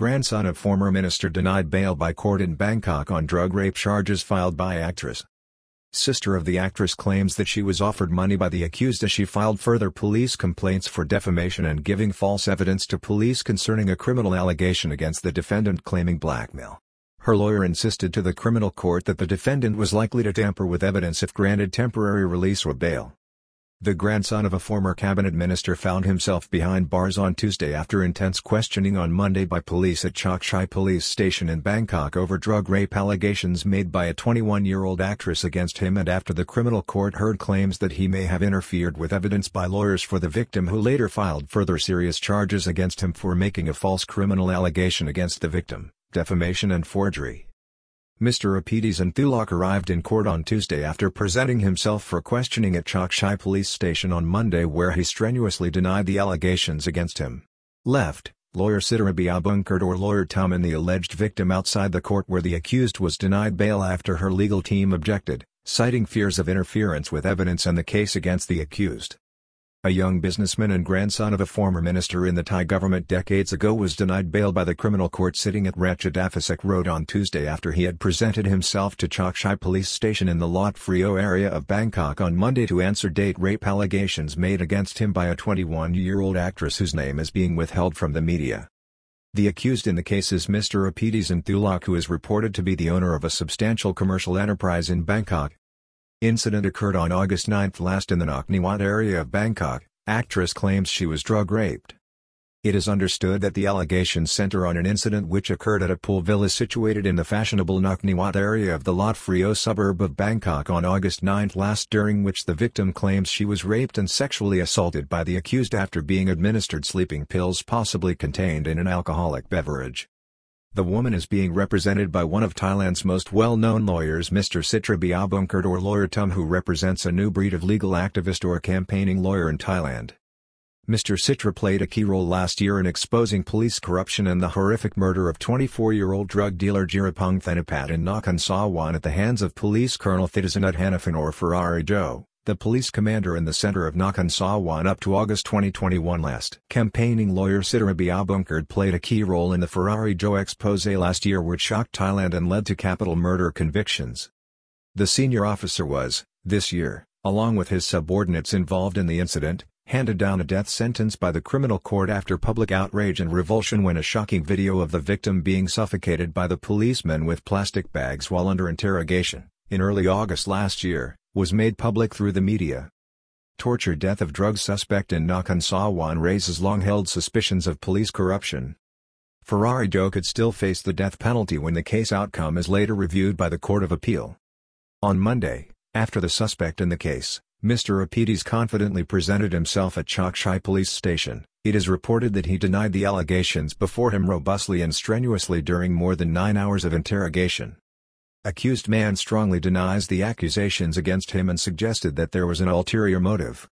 grandson of former minister denied bail by court in Bangkok on drug rape charges filed by actress. Sister of the actress claims that she was offered money by the accused as she filed further police complaints for defamation and giving false evidence to police concerning a criminal allegation against the defendant claiming blackmail. Her lawyer insisted to the criminal court that the defendant was likely to tamper with evidence if granted temporary release or bail. The grandson of a former cabinet minister found himself behind bars on Tuesday after intense questioning on Monday by police at Chok Chai police station in Bangkok over drug rape allegations made by a 21-year-old actress against him and after the criminal court heard claims that he may have interfered with evidence by lawyers for the victim who later filed further serious charges against him for making a false criminal allegation against the victim, defamation and forgery. Mr. Apidis Thulok arrived in court on Tuesday after presenting himself for questioning at Chok Chai police station on Monday where he strenuously denied the allegations against him. Left, lawyer Sitra Biabunkert or lawyer Tom and the alleged victim outside the court where the accused was denied bail after her legal team objected, citing fears of interference with evidence and the case against the accused. A young businessman and grandson of a former minister in the Thai government decades ago was denied bail by the criminal court sitting at Ratchadaphisek Road on Tuesday after he had presented himself to Chok Chai police station in the Lat Phrao area of Bangkok on Monday to answer date rape allegations made against him by a 21-year-old actress whose name is being withheld from the media. The accused in the case is Mr. Apidis Thulok who is reported to be the owner of a substantial commercial enterprise in Bangkok, Incident occurred on August 9 last in the Nok Wat area of Bangkok, actress claims she was drug raped. It is understood that the allegations center on an incident which occurred at a pool villa situated in the fashionable Nok Wat area of the Lat Phrao suburb of Bangkok on August 9 last during which the victim claims she was raped and sexually assaulted by the accused after being administered sleeping pills possibly contained in an alcoholic beverage. The woman is being represented by one of Thailand's most well-known lawyers Mr. Sitra Biabunkert or Lawyer Tum who represents a new breed of legal activist or campaigning lawyer in Thailand. Mr. Sitra played a key role last year in exposing police corruption and the horrific murder of 24-year-old drug dealer Jirapong Thanapat in Nakhon Sawan at the hands of police Colonel Thitisan Utthanaphon or Ferrari Joe the police commander in the center of Nakhon up to August 2021 last. Campaigning lawyer Sitra Biabunkert played a key role in the Ferrari Joe expose last year which shocked Thailand and led to capital murder convictions. The senior officer was, this year, along with his subordinates involved in the incident, handed down a death sentence by the criminal court after public outrage and revulsion when a shocking video of the victim being suffocated by the policemen with plastic bags while under interrogation, in early August last year, was made public through the media. Torture death of drug suspect in Nakhon raises long-held suspicions of police corruption. Ferrari Joe could still face the death penalty when the case outcome is later reviewed by the Court of Appeal. On Monday, after the suspect in the case, Mr. Apidis confidently presented himself at Chok Chai police station. It is reported that he denied the allegations before him robustly and strenuously during more than nine hours of interrogation. Accused man strongly denies the accusations against him and suggested that there was an ulterior motive.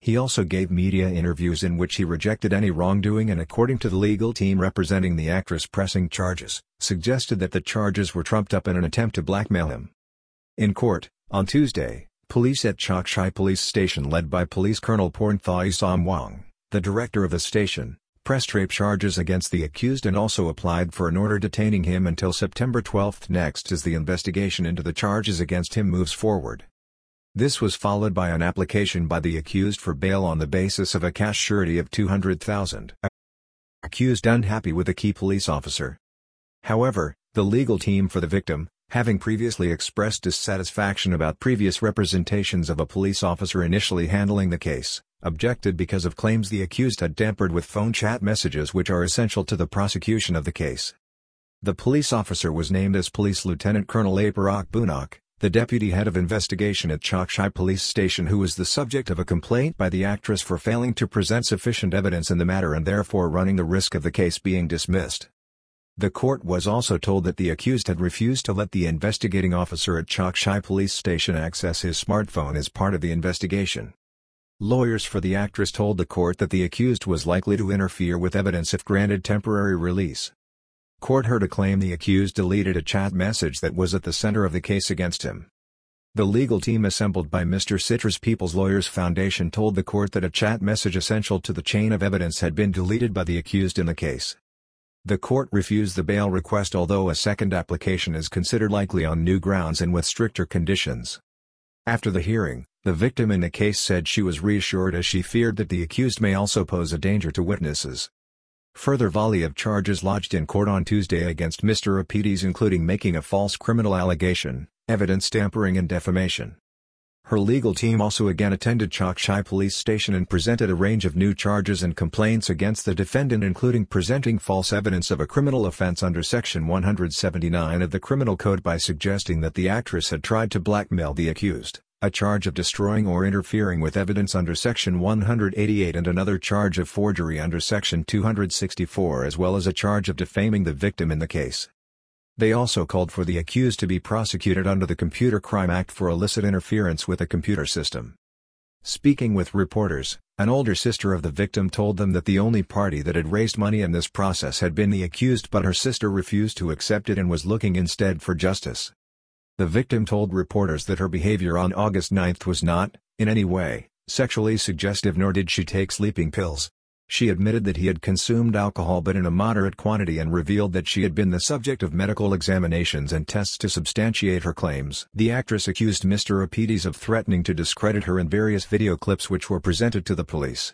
He also gave media interviews in which he rejected any wrongdoing and according to the legal team representing the actress pressing charges, suggested that the charges were trumped up in an attempt to blackmail him. In court, on Tuesday, police at Chok Chai police station led by Police Colonel Pornthai Wong, the director of the station, pressed rape charges against the accused and also applied for an order detaining him until September 12 next as the investigation into the charges against him moves forward. This was followed by an application by the accused for bail on the basis of a cash surety of 200,000. Accused unhappy with a key police officer. However, the legal team for the victim, having previously expressed dissatisfaction about previous representations of a police officer initially handling the case, objected because of claims the accused had tampered with phone chat messages which are essential to the prosecution of the case. The police officer was named as Police Lieutenant Colonel Aparak Bunak, the deputy head of investigation at Chok Chai police station who was the subject of a complaint by the actress for failing to present sufficient evidence in the matter and therefore running the risk of the case being dismissed. The court was also told that the accused had refused to let the investigating officer at Chok Chai police station access his smartphone as part of the investigation. Lawyers for the actress told the court that the accused was likely to interfere with evidence if granted temporary release. Court heard a claim the accused deleted a chat message that was at the center of the case against him. The legal team assembled by Mr. Sitra's People's Lawyers Foundation told the court that a chat message essential to the chain of evidence had been deleted by the accused in the case. The court refused the bail request although a second application is considered likely on new grounds and with stricter conditions. After the hearing, the victim in the case said she was reassured as she feared that the accused may also pose a danger to witnesses. Further volley of charges lodged in court on Tuesday against Mr. Apidis including making a false criminal allegation, evidence tampering and defamation. Her legal team also again attended Chok Chai police station and presented a range of new charges and complaints against the defendant including presenting false evidence of a criminal offense under Section 179 of the Criminal Code by suggesting that the actress had tried to blackmail the accused a charge of destroying or interfering with evidence under Section 188 and another charge of forgery under Section 264 as well as a charge of defaming the victim in the case. They also called for the accused to be prosecuted under the Computer Crime Act for illicit interference with a computer system. Speaking with reporters, an older sister of the victim told them that the only party that had raised money in this process had been the accused but her sister refused to accept it and was looking instead for justice. The victim told reporters that her behavior on August 9 was not, in any way, sexually suggestive nor did she take sleeping pills. She admitted that he had consumed alcohol but in a moderate quantity and revealed that she had been the subject of medical examinations and tests to substantiate her claims. The actress accused Mr. Apidis of threatening to discredit her in various video clips which were presented to the police.